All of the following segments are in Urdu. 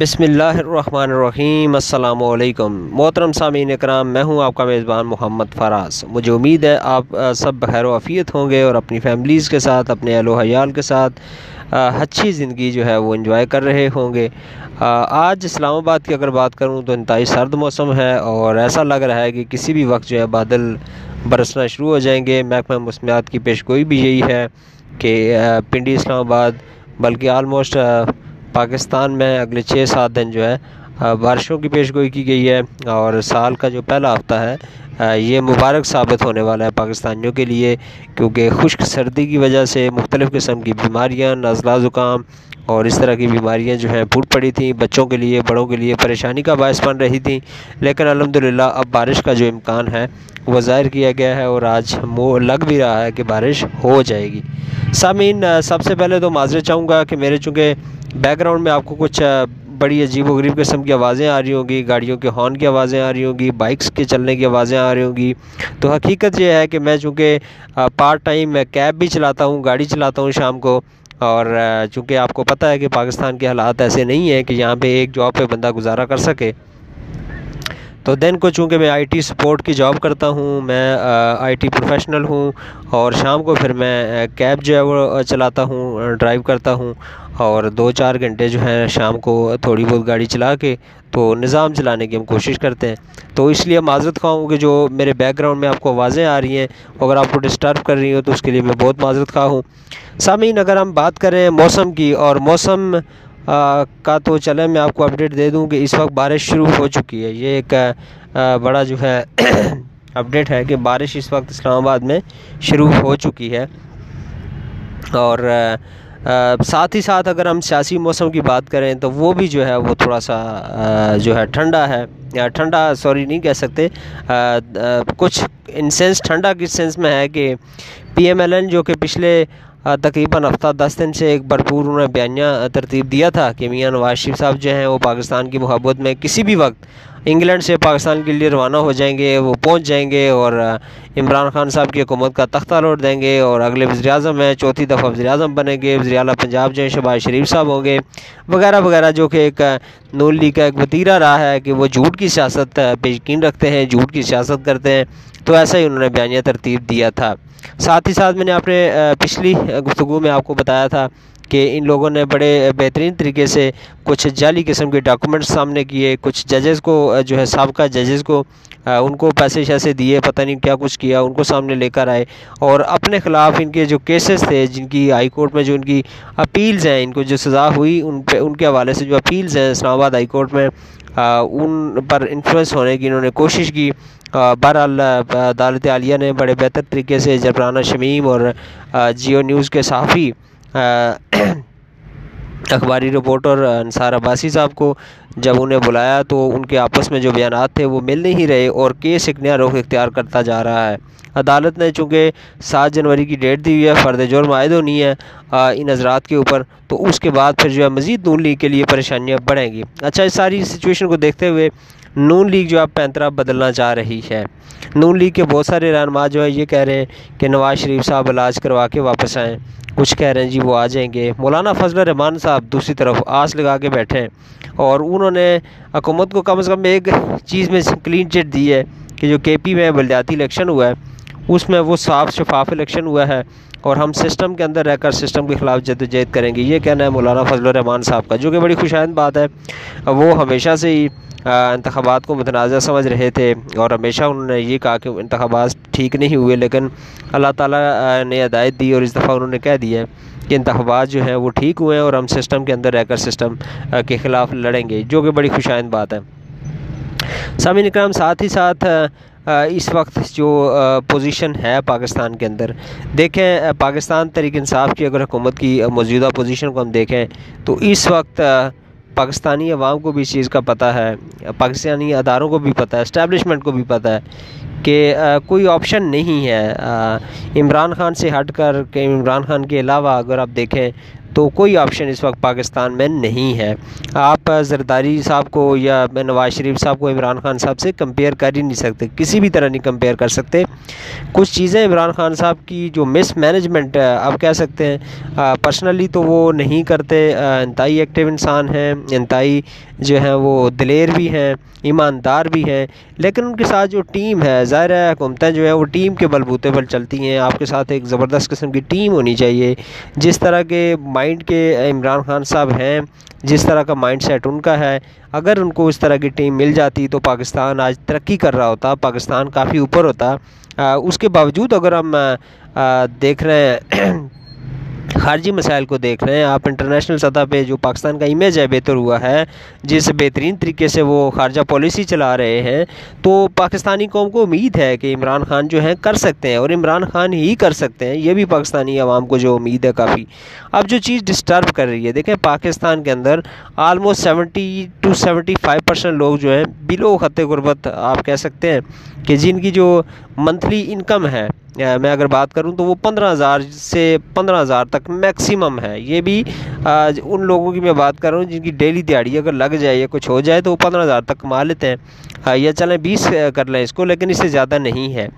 بسم اللہ الرحمن الرحیم، السلام علیکم۔ محترم سامعین اکرام، میں ہوں آپ کا میزبان محمد فراز۔ مجھے امید ہے آپ سب بخیر و عافیت ہوں گے اور اپنی فیملیز کے ساتھ، اپنے اہل و حیال کے ساتھ اچھی زندگی جو ہے وہ انجوائے کر رہے ہوں گے۔ آج اسلام آباد کی اگر بات کروں تو انتہائی سرد موسم ہے اور ایسا لگ رہا ہے کہ کسی بھی وقت جو ہے بادل برسنا شروع ہو جائیں گے۔ محکمہ موسمیات کی پیش گوئی بھی یہی ہے کہ پنڈی اسلام آباد، بلکہ آلموسٹ پاکستان میں اگلے چھ سات دن جو ہے بارشوں کی پیش گوئی کی گئی ہے اور سال کا جو پہلا ہفتہ ہے یہ مبارک ثابت ہونے والا ہے پاکستانیوں کے لیے، کیونکہ خشک سردی کی وجہ سے مختلف قسم کی بیماریاں نزلہ زکام اور اس طرح کی بیماریاں جو ہیں پھوٹ پڑی تھیں، بچوں کے لیے، بڑوں کے لیے پریشانی کا باعث بن رہی تھیں۔ لیکن الحمدللہ اب بارش کا جو امکان ہے، وہ ظاہر کیا گیا ہے اور آج لگ بھی رہا ہے کہ بارش ہو جائے گی۔ سامعین سب سے پہلے تو معذرت چاہوں گا کہ میرے چونکہ بیک گراؤنڈ میں آپ کو کچھ بڑی عجیب و غریب قسم کی آوازیں آ رہی ہوں گی، گاڑیوں کے ہارن کی آوازیں آ رہی ہوں گی بائکس کے چلنے کی آوازیں آ رہی ہوں گی۔ تو حقیقت یہ ہے کہ میں چونکہ پارٹ ٹائم میں کیب بھی چلاتا ہوں، گاڑی چلاتا ہوں شام کو اور چونکہ آپ کو پتہ ہے کہ پاکستان کے حالات ایسے نہیں ہیں کہ یہاں پہ ایک جاب پہ بندہ گزارا کر سکے تو دن کو چونکہ میں آئی ٹی سپورٹ کی جاب کرتا ہوں، میں آئی ٹی پروفیشنل ہوں اور شام کو پھر میں کیب جو ہے وہ چلاتا ہوں ڈرائیو کرتا ہوں اور دو چار گھنٹے جو ہیں شام کو تھوڑی بہت گاڑی چلا کے تو نظام چلانے کی ہم کوشش کرتے ہیں۔ تو اس لیے معذرت خواہ ہوں کہ جو میرے بیک گراؤنڈ میں آپ کو آوازیں آ رہی ہیں اگر آپ کو ڈسٹرب کر رہی ہوں تو اس کے لیے میں بہت معذرت خواہ ہوں۔ سامعین، اگر ہم بات کریں موسم کی اور موسم کا تو چلے میں آپ کو اپڈیٹ دے دوں کہ اس وقت بارش شروع ہو چکی ہے۔ یہ ایک بڑا جو ہے اپڈیٹ ہے کہ بارش اس وقت اسلام آباد میں شروع ہو چکی ہے۔ اور ساتھ ہی ساتھ اگر ہم سیاسی موسم کی بات کریں تو وہ بھی جو ہے وہ تھوڑا سا جو ہے ٹھنڈا ہے۔ ٹھنڈا، سوری، نہیں کہہ سکتے۔ کچھ ان سینس ٹھنڈا کس سینس میں ہے کہ پی ایم ایل این جو کہ پچھلے تقریباً ہفتہ دس دن سے ایک بھرپور انہوں نے بیانیہ ترتیب دیا تھا کہ میاں نواز شریف صاحب جو ہیں، وہ پاکستان کی محبت میں کسی بھی وقت انگلینڈ سے پاکستان کے لیے روانہ ہو جائیں گے، وہ پہنچ جائیں گے اور عمران خان صاحب کی حکومت کا تختہ لوٹ دیں گے اور اگلے وزیر اعظم ہیں، چوتھی دفعہ وزیر اعظم بنیں گے، وزیر اعلیٰ پنجاب جو ہیں، شہباز شریف صاحب ہوں گے، وغیرہ وغیرہ، جو کہ ایک نون لیگ کا ایک وطیرہ رہا ہے کہ وہ جھوٹ کی سیاست پہ یقین رکھتے ہیں، جھوٹ کی سیاست کرتے ہیں، تو ایسا ہی انہوں نے بیانیہ ترتیب دیا تھا۔ ساتھ ہی ساتھ میں نے اپنے پچھلی گفتگو میں آپ کو بتایا تھا کہ ان لوگوں نے بڑے بہترین طریقے سے کچھ جعلی قسم کے ڈاکومنٹس سامنے کیے، کچھ ججز کو جو ہے سابقہ ججز کو ان کو پیسے شیسے دیے، پتہ نہیں کیا کچھ کیا، ان کو سامنے لے کر آئے اور اپنے خلاف ان کے جو کیسز تھے، جن کی ہائی کورٹ میں جو ان کی اپیلز ہیں، ان کو جو سزا ہوئی، ان پہ، ان کے حوالے سے جو اپیلز ہیں اسلام آباد ہائی کورٹ میں ان پر انفلوئنس ہونے کی انہوں نے کوشش کی۔ بہرحال عدالت عالیہ نے بڑے بہتر طریقے سے جبرانہ شمیم اور جیو نیوز کے صحافی اخباری رپورٹر انصار عباسی صاحب کو جب انہیں بلایا تو ان کے آپس میں جو بیانات تھے وہ مل نہیں رہے اور کیس ایک نیا رخ اختیار کرتا جا رہا ہے۔ عدالت نے چونکہ سات جنوری کی ڈیٹ دی ہوئی ہے، فرد جرم عائد ہونی ہے ان حضرات کے اوپر، تو اس کے بعد پھر جو ہے مزید نون لیگ کے لیے پریشانیاں بڑھیں گی۔ اچھا اس ساری سچویشن کو دیکھتے ہوئے نون لیگ جو اب پینترا بدلنا چاہ رہی ہے۔ نون لیگ کے بہت سارے رہنما جو ہے یہ کہہ رہے ہیں کہ نواز شریف صاحب علاج کروا کے واپس آئیں۔ کچھ کہہ رہے ہیں جی وہ آ جائیں گے۔ مولانا فضل رحمان صاحب دوسری طرف آس لگا کے بیٹھے ہیں اور انہوں نے حکومت کو کم از کم ایک چیز میں کلین چٹ دی ہے کہ جو کے پی میں بلدیاتی الیکشن ہوا ہے، اس میں وہ صاف شفاف الیکشن ہوا ہے۔ اور ہم سسٹم کے اندر رہ کر سسٹم کے خلاف جد جہد کریں گے۔ یہ کہنا ہے مولانا فضل الرحمان صاحب کا، جو کہ بڑی خوشائند بات ہے۔ وہ ہمیشہ سے ہی انتخابات کو متنازع سمجھ رہے تھے اور ہمیشہ انہوں نے یہ کہا کہ انتخابات ٹھیک نہیں ہوئے، لیکن اللہ تعالیٰ نے ہدایت دی اور اس دفعہ انہوں نے کہہ دیا ہے کہ انتخابات جو ہیں وہ ٹھیک ہوئے ہیں اور ہم سسٹم کے اندر رہ کر سسٹم کے خلاف لڑیں گے، جو کہ بڑی خوشائند بات ہے۔ سامعین اکرام ساتھ ہی ساتھ اس وقت جو پوزیشن ہے پاکستان کے اندر، دیکھیں پاکستان تحریک انصاف کی اگر حکومت کی موجودہ پوزیشن کو ہم دیکھیں، تو اس وقت پاکستانی عوام کو بھی اس چیز کا پتہ ہے، پاکستانی اداروں کو بھی پتہ ہے اسٹیبلشمنٹ کو بھی پتہ ہے کہ کوئی آپشن نہیں ہے عمران خان سے ہٹ کر، کہ عمران خان کے علاوہ اگر آپ دیکھیں تو کوئی آپشن اس وقت پاکستان میں نہیں ہے۔ آپ، زرداری صاحب کو یا نواز شریف صاحب کو عمران خان صاحب سے کمپیئر کر ہی نہیں سکتے۔ کسی بھی طرح نہیں کمپیئر کر سکتے۔ کچھ چیزیں عمران خان صاحب کی جو مس مینجمنٹ آپ کہہ سکتے ہیں پرسنلی تو وہ نہیں کرتے۔ انتہائی ایکٹیو انسان ہیں۔ انتہائی جو ہیں وہ دلیر بھی ہیں، ایماندار بھی ہیں۔ لیکن ان کے ساتھ جو ٹیم ہے، ظاہر ہے حکومتیں جو ہیں وہ ٹیم کے بلبوتے پر چلتی ہیں۔ آپ کے ساتھ ایک زبردست قسم کی ٹیم ہونی چاہیے۔ جس طرح کے مائنڈ کے عمران خان صاحب ہیں، جس طرح کا مائنڈ سیٹ ان کا ہے، اگر ان کو اس طرح کی ٹیم مل جاتی تو پاکستان آج ترقی کر رہا ہوتا، پاکستان کافی اوپر ہوتا۔ اس کے باوجود اگر ہم دیکھ رہے ہیں خارجی مسائل کو دیکھ رہے ہیں۔ آپ انٹرنیشنل سطح پہ جو پاکستان کا امیج ہے بہتر ہوا ہے، جس بہترین طریقے سے وہ خارجہ پالیسی چلا رہے ہیں، تو پاکستانی قوم کو امید ہے کہ عمران خان جو ہیں کر سکتے ہیں اور عمران خان ہی کر سکتے ہیں۔ یہ بھی پاکستانی عوام کو جو امید ہے کافی۔ اب جو چیز ڈسٹرب کر رہی ہے، دیکھیں پاکستان کے اندر almost seventy two seventy five percent لوگ جو ہیں بلو خط غربت آپ کہہ سکتے ہیں کہ جن کی جو منتھلی انکم ہے میں اگر بات کروں تو وہ پندرہ ہزار سے پندرہ ہزار تک میکسیمم ہے۔ یہ بھی ان لوگوں کی میں بات کر رہا ہوں جن کی ڈیلی دیہڑی اگر لگ جائے یا کچھ ہو جائے تو وہ پندرہ ہزار تک کما لیتے ہیں۔ یا چلیں بیس کر لیں اس کو، لیکن اس سے زیادہ نہیں ہے۔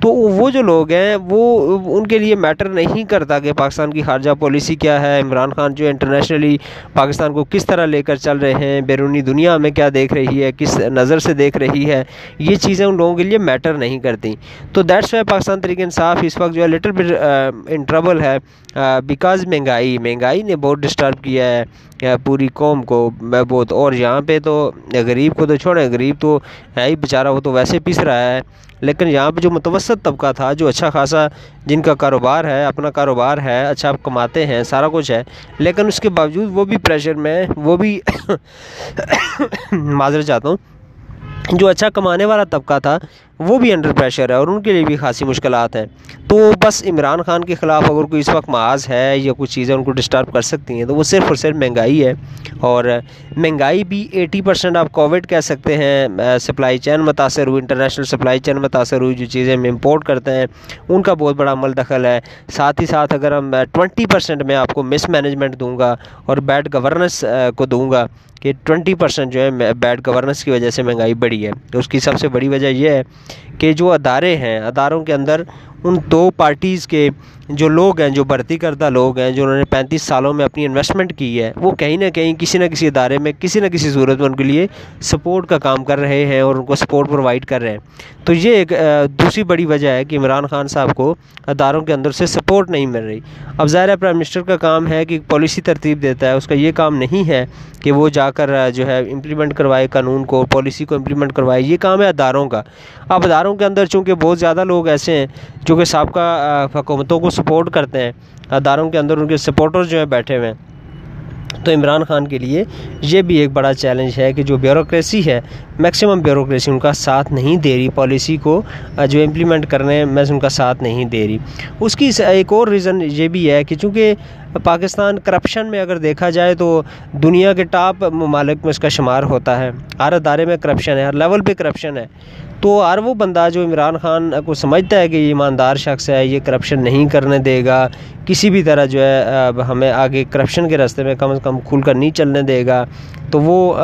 تو وہ جو لوگ ہیں، وہ ان کے لیے میٹر نہیں کرتا کہ پاکستان کی خارجہ پالیسی کیا ہے۔ عمران خان جو انٹرنیشنلی پاکستان کو کس طرح لے کر چل رہے ہیں، بیرونی دنیا میں کیا دیکھ رہی ہے، کس نظر سے دیکھ رہی ہے، یہ چیزیں ان لوگوں کے لیے میٹر نہیں کرتی۔ تو دیٹس وائی پاکستان طریقے انصاف اس وقت جو ہے لٹل بٹ ان ٹربل ہے بیکاز مہنگائی مہنگائی نے بہت ڈسٹرب کیا ہے پوری قوم کو، میں بہت اور یہاں پہ تو غریب کو تو چھوڑیں، غریب تو ہے ہی بیچارہ، وہ تو ویسے پیس رہا ہے، لیکن یہاں پہ جو متوسط طبقہ تھا، جو اچھا خاصا جن کا کاروبار ہے، اپنا کاروبار ہے اچھا کماتے ہیں، سارا کچھ ہے، لیکن اس کے باوجود وہ بھی پریشر میں، وہ بھی معذرت چاہتا ہوں، جو اچھا کمانے والا طبقہ تھا وہ بھی انڈر پریشر ہے اور ان کے لیے بھی خاصی مشکلات ہیں۔ تو بس عمران خان کے خلاف اگر کوئی اس وقت معاذ ہے یا کچھ چیزیں ان کو ڈسٹرب کر سکتی ہیں تو وہ صرف اور صرف مہنگائی ہے۔ اور مہنگائی بھی ایٹی پرسینٹ آپ کووڈ کہہ سکتے ہیں سپلائی چین متاثر ہوئی انٹرنیشنل سپلائی چین متاثر ہوئی، جو چیزیں ہم امپورٹ کرتے ہیں، ان کا بہت بڑا عمل دخل ہے۔ ساتھ ہی ساتھ اگر ہم ٹوینٹی پرسینٹ میں آپ کو مس مینجمنٹ دوں گا اور بیڈ گورننس کو دوں گا کہ ٹوینٹی پرسینٹ جو ہے بیڈ گورننس کی وجہ سے مہنگائی بڑھی ہے۔ تو اس کی سب سے بڑی وجہ یہ ہے کہ جو ادارے ہیں اداروں کے اندر ان دو پارٹیز کے جو لوگ ہیں، جو بھرتی کردہ لوگ ہیں، جو انہوں نے پینتیس سالوں میں اپنی انویسٹمنٹ کی ہے، وہ کہیں نہ کہیں کسی نہ کسی ادارے میں، کسی نہ کسی صورت میں ان کے لیے سپورٹ کا کام کر رہے ہیں اور ان کو سپورٹ پرووائڈ کر رہے ہیں۔ تو یہ ایک دوسری بڑی وجہ ہے کہ عمران خان صاحب کو اداروں کے اندر سے سپورٹ نہیں مل رہی۔ اب ظاہر پرائم منسٹر کا کام ہے کہ پالیسی ترتیب دیتا ہے، اس کا یہ کام نہیں ہے کہ وہ جا کر جو ہے امپلیمنٹ کروائے قانون کو پالیسی کو امپلیمنٹ کروائے، یہ کام ہے اداروں کا۔ اب اداروں کے اندر چونکہ بہت زیادہ لوگ ایسے ہیں جو کہ سابقہ حکومتوں کو سپورٹ کرتے ہیں، اداروں کے اندر ان کے سپورٹر جو ہیں بیٹھے ہوئے ہیں۔ تو عمران خان کے لیے یہ بھی ایک بڑا چیلنج ہے کہ جو بیوروکریسی ہے میکسیمم بیوروکریسی ان کا ساتھ نہیں دے رہی پالیسی کو جو امپلیمنٹ کرنے میں ان کا ساتھ نہیں دے رہی۔ اس کی ایک اور ریزن یہ بھی ہے کہ چونکہ پاکستان کرپشن میں اگر دیکھا جائے تو دنیا کے ٹاپ ممالک میں اس کا شمار ہوتا ہے۔ ہر ادارے میں کرپشن ہے، ہر لیول پہ کرپشن ہے۔ تو ہر وہ بندہ جو عمران خان کو سمجھتا ہے کہ یہ ایماندار شخص ہے، یہ کرپشن نہیں کرنے دے گا، کسی بھی طرح جو ہے ہمیں آگے کرپشن کے راستے میں کم از کم کھل کر نہیں چلنے دے گا، تو وہ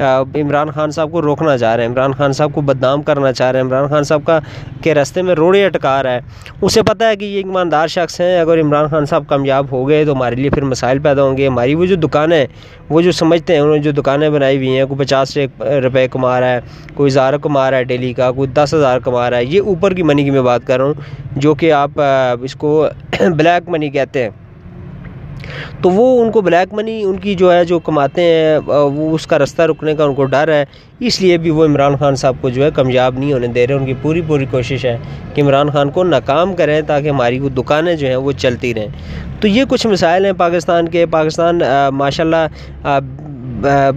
عمران خان صاحب کو روکنا چاہ رہے ہیں، عمران خان صاحب کو بدنام کرنا چاہ رہے ہیں۔ عمران خان صاحب کا کے راستے میں روڑے اٹکا رہا ہے۔ اسے پتہ ہے کہ یہ ایماندار شخص ہیں۔ اگر عمران خان صاحب کامیاب ہو گئے تو ہمارے لیے پھر مسائل پیدا ہوں گے۔ ہماری وہ جو دکانیں، وہ جو سمجھتے ہیں، انہوں نے جو دکانیں بنائی ہوئی ہیں، کوئی پچاس روپے کما رہا ہے، کوئی ہزار کما رہا ہے ڈیلی کا، کوئی دس ہزار کما رہا ہے، یہ اوپر کی منی کی میں بات کر رہا ہوں، جو کہ آپ اس کو بلیک منی کہتے ہیں۔ تو وہ ان کو بلیک منی ان کی جو ہے جو کماتے ہیں وہ اس کا رستہ رکنے کا ان کو ڈر ہے۔ اس لیے بھی وہ عمران خان صاحب کو جو ہے کامیاب نہیں ہونے دے رہے۔ ان کی پوری پوری کوشش ہے کہ عمران خان کو ناکام کریں تاکہ ہماری وہ دکانیں جو ہیں وہ چلتی رہیں۔ تو یہ کچھ مسائل ہیں پاکستان کے۔ پاکستان ماشاء اللہ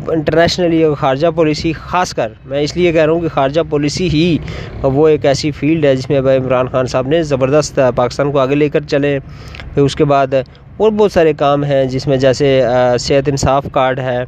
انٹرنیشنلی خارجہ پالیسی خاص کر میں اس لیے کہہ رہا ہوں کہ خارجہ پالیسی ہی وہ ایک ایسی فیلڈ ہے جس میں عمران خان صاحب نے زبردست پاکستان کو آگے لے کر چلیں پھر اس کے بعد اور بہت سارے کام ہیں جس میں جیسے صحت انصاف کارڈ ہے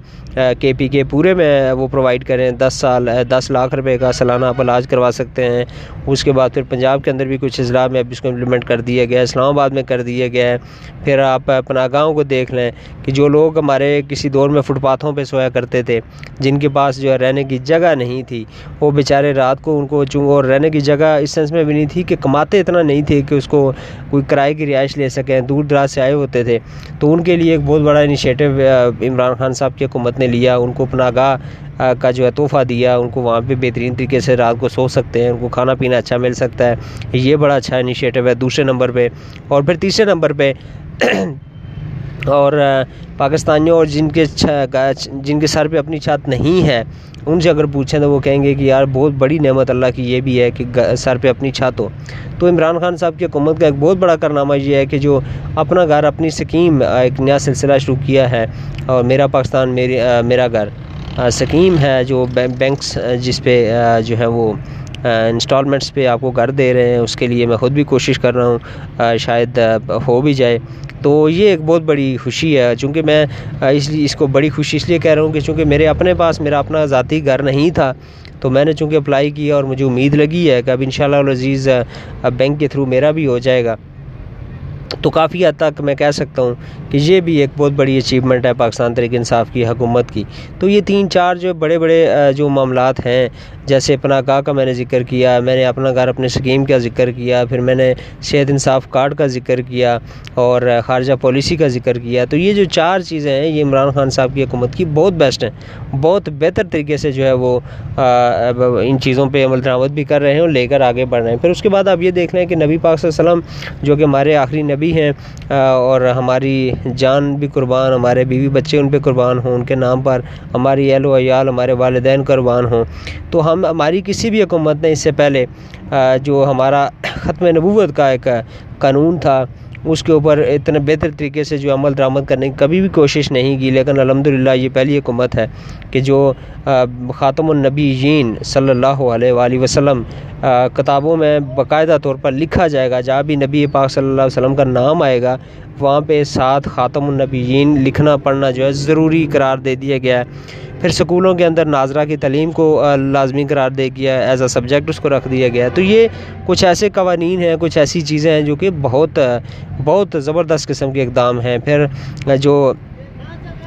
کے پی کے پورے میں وہ پرووائڈ کریں، دس سال دس لاکھ روپے کا سالانہ آپ علاج کروا سکتے ہیں۔ اس کے بعد پھر پنجاب کے اندر بھی کچھ اضلاع میں اب اس کو امپلیمنٹ کر دیا گیا ہے اسلام آباد میں کر دیا گیا ہے پھر آپ پناہ گاہوں کو دیکھ لیں کہ جو لوگ ہمارے کسی دور میں فٹ پاتھوں پہ سویا کرتے تھے، جن کے پاس جو ہے رہنے کی جگہ نہیں تھی، وہ بیچارے رات کو ان کو چونگو اور رہنے کی جگہ اس سینس میں بھی نہیں تھی کہ کماتے اتنا نہیں تھے کہ اس کو کوئی کرائے کی رہائش لے سکیں، دور دراز سے آئے ہوتے تھے۔ تو ان کے لیے ایک بہت بڑا انیشیٹو عمران خان صاحب کی حکومت نے لیا، ان کو اپنا گاہ کا جو ہے تحفہ دیا، ان کو وہاں پہ بہترین طریقے سے رات کو سو سکتے ہیں، ان کو کھانا پینا اچھا مل سکتا ہے۔ یہ بڑا اچھا انیشیٹو ہے دوسرے نمبر پہ۔ اور پھر تیسرے نمبر پہ اور پاکستانیوں اور جن کے جن کے سر پہ اپنی چھت نہیں ہے، ان سے اگر پوچھیں تو وہ کہیں گے کہ یار بہت بڑی نعمت اللہ کی یہ بھی ہے کہ سر پہ اپنی چھت ہو۔ تو عمران خان صاحب کی حکومت کا ایک بہت بڑا کارنامہ یہ ہے کہ جو اپنا گھر، اپنی سکیم ایک نیا سلسلہ شروع کیا ہے، اور میرا پاکستان، میری میرا گھر سکیم ہے جو بینکس جس پہ جو ہے وہ انسٹالمنٹس پہ آپ کو گھر دے رہے ہیں، اس کے لیے میں خود بھی کوشش کر رہا ہوں شاید ہو بھی جائے۔ تو یہ ایک بہت بڑی خوشی ہے، چونکہ میں اس لیے، اس کو بڑی خوشی اس لیے کہہ رہا ہوں کہ چونکہ میرے اپنے پاس، میرا اپنا ذاتی گھر نہیں تھا، تو میں نے چونکہ اپلائی کیا اور مجھے امید لگی ہے کہ اب انشاءاللہ العزیز بینک کے تھرو میرا بھی ہو جائے گا۔ تو کافی حد تک میں کہہ سکتا ہوں کہ یہ بھی ایک بہت بڑی اچیومنٹ ہے پاکستان تحریک انصاف کی حکومت کی۔ تو یہ تین چار جو بڑے بڑے جو معاملات ہیں، جیسے اپنا گاہ کا میں نے ذکر کیا، میں نے اپنا گھر اپنے سکیم کا ذکر کیا، پھر میں نے صحت انصاف کارڈ کا ذکر کیا اور خارجہ پالیسی کا ذکر کیا۔ تو یہ جو چار چیزیں ہیں، یہ عمران خان صاحب کی حکومت کی بہت بیسٹ ہیں۔ بہت بہتر طریقے سے جو ہے وہ ان چیزوں پہ عمل درآمد بھی کر رہے ہیں اور لے کر آگے بڑھ رہے ہیں۔ پھر اس کے بعد آپ یہ دیکھ لیں کہ نبی پاک صلی اللہ علیہ وسلم جو کہ ہمارے آخری نبی بھی ہیں اور ہماری جان بھی قربان، ہمارے بیوی بچے ان پہ قربان ہوں، ان کے نام پر ہماری اہل و عیال، ہمارے والدین قربان ہوں۔ تو ہم، ہماری کسی بھی حکومت نے اس سے پہلے جو ہمارا ختم نبوت کا ایک قانون تھا اس کے اوپر اتنے بہتر طریقے سے جو عمل درآمد کرنے کی کبھی بھی کوشش نہیں کی، لیکن الحمدللہ یہ پہلی حکومت ہے کہ جو خاتم النبیین صلی اللہ علیہ وآلہ وسلم کتابوں میں باقاعدہ طور پر لکھا جائے گا، جہاں بھی نبی پاک صلی اللہ علیہ وسلم کا نام آئے گا، وہاں پہ ساتھ خاتم النبیین لکھنا پڑھنا جو ہے ضروری قرار دے دیا گیا ہے۔ پھر سکولوں کے اندر ناظرہ کی تعلیم کو لازمی قرار دے گیا ایز اے سبجیکٹ اس کو رکھ دیا گیا تو یہ کچھ ایسے قوانین ہیں، کچھ ایسی چیزیں ہیں جو کہ بہت بہت زبردست قسم کے اقدام ہیں۔ پھر جو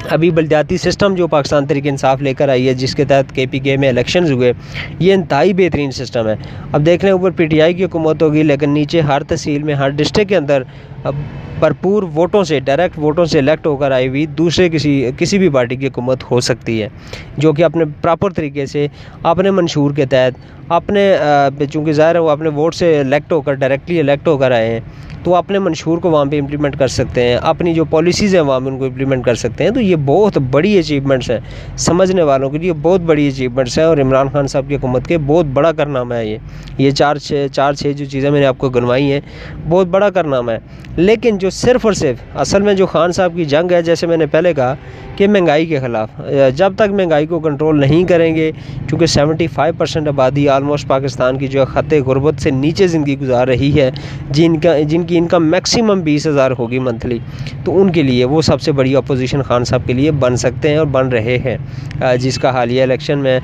ابھی بلدیاتی سسٹم جو پاکستان تحریک انصاف لے کر آئی ہے، جس کے تحت کے پی کے میں الیکشنز ہوئے، یہ انتہائی بہترین سسٹم ہے۔ اب دیکھ لیں، اوپر پی ٹی آئی کی حکومت ہوگی، لیکن نیچے ہر تحصیل میں، ہر ڈسٹرک کے اندر بھرپور ووٹوں سے ڈائریکٹ ووٹوں سے الیکٹ ہو کر آئی ہوئی دوسرے کسی کسی بھی پارٹی کی حکومت ہو سکتی ہے، جو کہ اپنے پراپر طریقے سے، اپنے منشور کے تحت، اپنے چونکہ ظاہر ہے وہ اپنے ووٹ سے الیکٹ ہو کر ڈائریکٹلی الیکٹ ہو کر آئے ہیں۔ تو اپنے منشور کو وہاں پہ امپلیمنٹ کر سکتے ہیں، اپنی جو پالیسیز ہیں وہاں پہ ان کو امپلیمنٹ کر سکتے ہیں۔ تو یہ بہت بڑی اچیومنٹس ہیں سمجھنے والوں کے لیے بہت بڑی اچیومنٹس ہیں۔ اور عمران خان صاحب کی حکومت کے بہت بڑا کارنامہ ہے یہ۔ یہ چار چھ چار چھ جو چیزیں میں نے آپ کو گنوائی ہیں، بہت بڑا کارنامہ ہے۔ لیکن جو صرف اور صرف اصل میں جو خان صاحب کی جنگ ہے، جیسے میں نے پہلے کہا کہ مہنگائی کے خلاف، جب تک مہنگائی کو کنٹرول نہیں کریں گے کیونکہ سیونٹی فائیو پرسینٹ آبادی آلموسٹ پاکستان کی جو ہے خط غربت سے نیچے زندگی گزار رہی ہے، جن کا، جن کی انکم میکسیمم بیس ہزار ہوگی منتھلی تو ان کے لیے وہ سب سے بڑی اپوزیشن خان صاحب کے لیے بن سکتے ہیں اور بن رہے ہیں۔ جس کا حالیہ الیکشن میں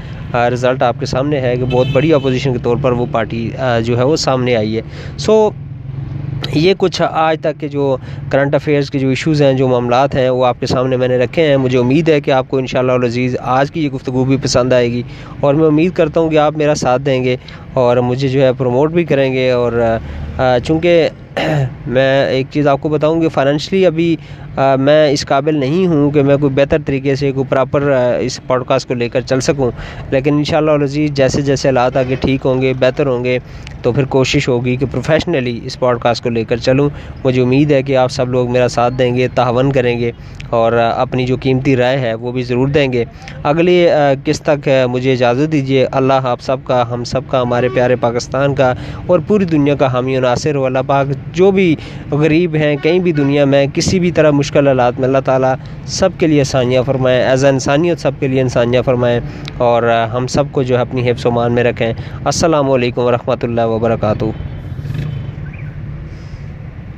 رزلٹ آپ کے سامنے ہے کہ بہت بڑی اپوزیشن کے طور پر وہ پارٹی جو ہے وہ سامنے آئی ہے۔ سو یہ کچھ آج تک کے جو کرنٹ افیئرس کے جو ایشوز ہیں، جو معاملات ہیں، وہ آپ کے سامنے میں نے رکھے ہیں۔ مجھے امید ہے کہ آپ کو انشاءاللہ العزیز آج کی یہ گفتگو بھی پسند آئے گی۔ اور میں امید کرتا ہوں کہ آپ میرا ساتھ دیں گے اور مجھے جو ہے پروموٹ بھی کریں گے اور چونکہ میں ایک چیز آپ کو بتاؤں کہ فائنینشلی ابھی میں اس قابل نہیں ہوں کہ میں کوئی بہتر طریقے سے کوئی پراپر اس پوڈ کاسٹ کو لے کر چل سکوں۔ لیکن انشاءاللہ العزیز جیسے جیسے حالات آگے ٹھیک ہوں گے، بہتر ہوں گے، تو پھر کوشش ہوگی کہ پروفیشنلی اس پوڈ کاسٹ کو لے کر چلوں۔ مجھے امید ہے کہ آپ سب لوگ میرا ساتھ دیں گے تعاون کریں گے اور اپنی جو قیمتی رائے ہے وہ بھی ضرور دیں گے۔ اگلی کس تک مجھے اجازت دیجیے، اللہ آپ سب کا، ہم سب کا، ہمارے پیارے پاکستان کا اور پوری دنیا کا حامی و ناصر و اللہ پاک، جو بھی غریب ہیں، کہیں بھی دنیا میں، کسی بھی طرح مشکل حالات میں اللہ تعالیٰ سب کے لیے آسانیاں فرمائیں ایز اے انسانیت سب کے لیے انسانیاں فرمائیں اور ہم سب کو جو ہے اپنی حفظ و مان میں رکھیں۔ السلام علیکم ورحمۃ اللہ وبرکاتہ۔